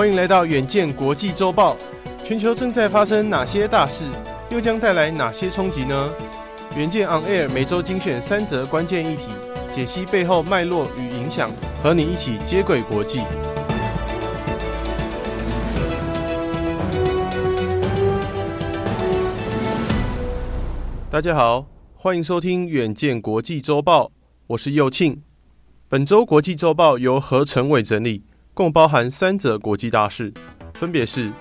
欢迎来到远见国际周报。全球正在发生哪些大事，又将带来哪些冲击呢？远见 On Air 每周精选三则关键议题，解析背后脉络与影响，和你一起接轨国际。大家好，欢迎收听远见国际周报，我是右庆。本周国际周报由何成伟整理，共包含三则国际大事，分别是。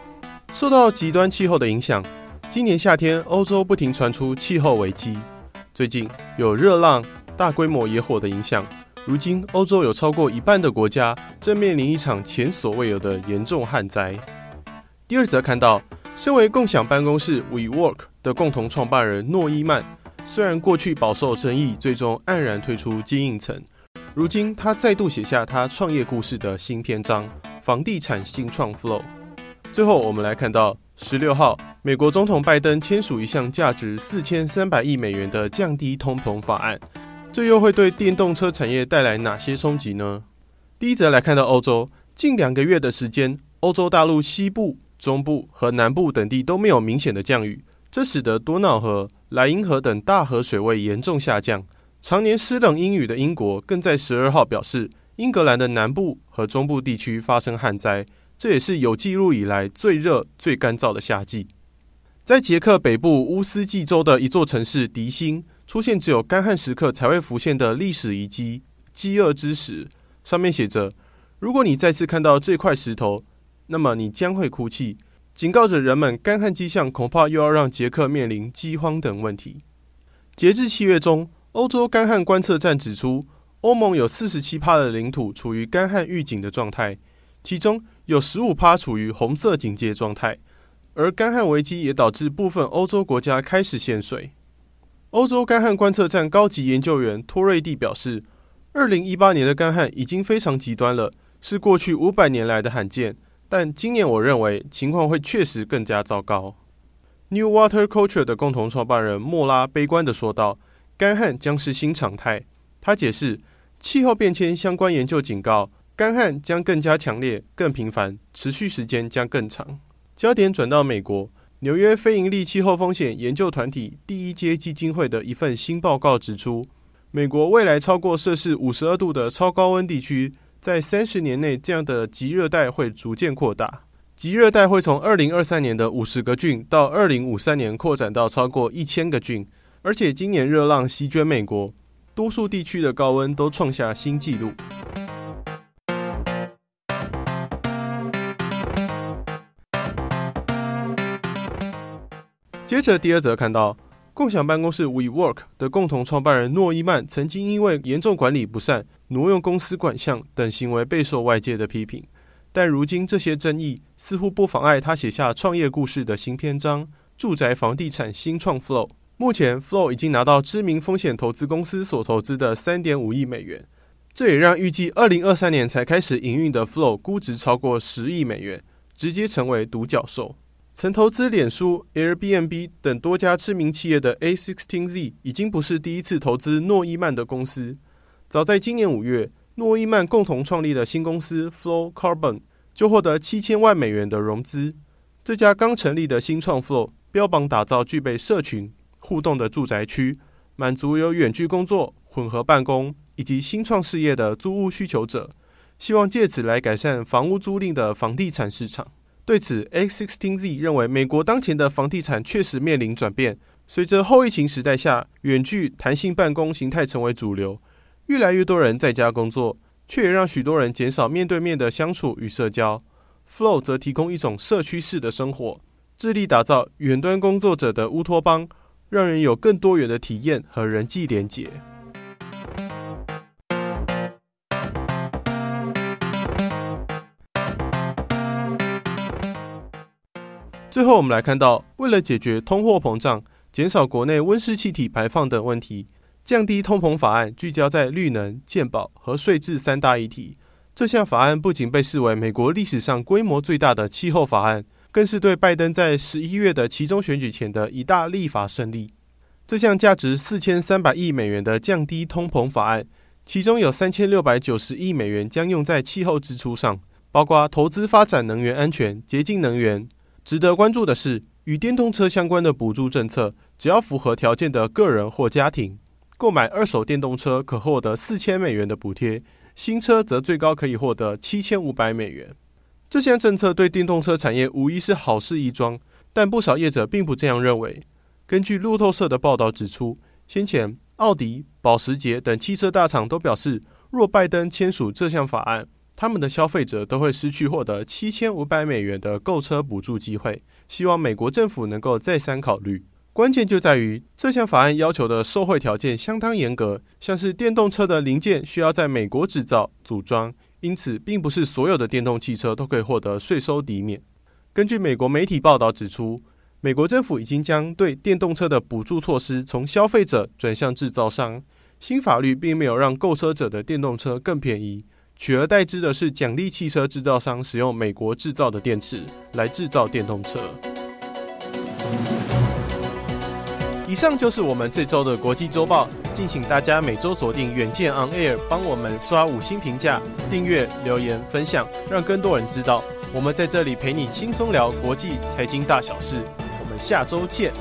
受到极端气候的影响，今年夏天欧洲不停传出气候危机。最近有热浪、大规模野火的影响，如今欧洲有超过一半的国家正面临一场前所未有的严重旱灾。第二则看到，身为共享办公室 WeWork 的共同创办人诺伊曼，虽然过去饱受争议，最终黯然退出经营层，如今他再度写下他创业故事的新篇章——房地产新创 Flow。最后，我们来看到十六号，美国总统拜登签署一项价值四千三百亿美元的降低通膨法案，这又会对电动车产业带来哪些冲击呢？第一则来看到欧洲，近两个月的时间，欧洲大陆西部、中部和南部等地都没有明显的降雨，这使得多瑙河、莱茵河等大河水位严重下降。常年湿冷阴雨的英国，更在十二号表示，英格兰的南部和中部地区发生旱灾。这也是有记录以来最热、最干燥的夏季。在捷克北部乌斯季州的一座城市迪辛，出现只有干旱时刻才会浮现的历史遗迹——饥饿之石。上面写着：“如果你再次看到这块石头，那么你将会哭泣。”警告着人们，干旱迹象恐怕又要让捷克面临饥荒等问题。截至七月中，欧洲干旱观测站指出，欧盟有四十七趴的领土处于干旱预警的状态，其中，有十五趴处于红色警戒状态，而干旱危机也导致部分欧洲国家开始限水。欧洲干旱观测站高级研究员托瑞蒂表示，二零一八年的干旱已经非常极端了，是过去五百年来的罕见。但今年我认为情况会确实更加糟糕。New Water Culture 的共同创办人莫拉悲观地说道：“干旱将是新常态。”他解释，气候变迁相关研究警告。干旱将更加强烈、更频繁，持续时间将更长。焦点转到美国，纽约非营利气候风险研究团体第一阶基金会的一份新报告指出，美国未来超过摄氏五十二度的超高温地区，在三十年内，这样的极热带会逐渐扩大。极热带会从二零二三年的五十个郡，到二零五三年扩展到超过一千个郡。而且今年热浪席卷美国，多数地区的高温都创下新纪录。接着第二则看到，共享办公室 WeWork 的共同创办人诺伊曼曾经因为严重管理不善、挪用公司款项等行为备受外界的批评，但如今这些争议似乎不妨碍他写下创业故事的新篇章——住宅房地产新创 Flow。目前，Flow 已经拿到知名风险投资公司所投资的三点五亿美元，这也让预计二零二三年才开始营运的 Flow 估值超过十亿美元，直接成为独角兽。曾投资脸书、Airbnb 等多家知名企业的 A16Z 已经不是第一次投资诺伊曼的公司。早在今年五月，诺伊曼共同创立的新公司 Flow Carbon 就获得七千万美元的融资。这家刚成立的新创 Flow 标榜打造具备社群互动的住宅区，满足有远距工作、混合办公以及新创事业的租屋需求者，希望借此来改善房屋租赁的房地产市场。对此，A16Z 认为，美国当前的房地产确实面临转变。随着后疫情时代下，远距弹性办公形态成为主流，越来越多人在家工作，却也让许多人减少面对面的相处与社交。Flow 则提供一种社区式的生活，致力打造远端工作者的乌托邦，让人有更多元的体验和人际连结。最后，我们来看到，为了解决通货膨胀、减少国内温室气体排放等问题，降低通膨法案聚焦在绿能、健保和税制三大议题。这项法案不仅被视为美国历史上规模最大的气候法案。更是对拜登在十一月的其中选举前的一大立法胜利。这项价值四千三百亿美元的降低通膨法案，其中有三千六百九十亿美元将用在气候支出上，包括投资发展能源安全、洁净能源。值得关注的是，与电动车相关的补助政策，只要符合条件的个人或家庭购买二手电动车，可获得四千美元的补贴。新车则最高可以获得七千五百美元。这项政策对电动车产业无疑是好事一桩，但不少业者并不这样认为。根据路透社的报道指出，先前奥迪、保时捷等汽车大厂都表示，若拜登签署这项法案，他们的消费者都会失去获得七千五百美元的购车补助机会。希望美国政府能够再三考虑。关键就在于这项法案要求的受惠条件相当严格，像是电动车的零件需要在美国制造、组装，因此并不是所有的电动汽车都可以获得税收抵免。根据美国媒体报道指出，美国政府已经将对电动车的补助措施从消费者转向制造商。新法律并没有让购车者的电动车更便宜，取而代之的是奖励汽车制造商使用美国制造的电池来制造电动车。以上就是我们这周的国际周报，敬请大家每周锁定远见 On Air，帮我们刷五星评价、订阅、留言、分享，让更多人知道我们在这里陪你轻松聊国际财经大小事。我们下周见。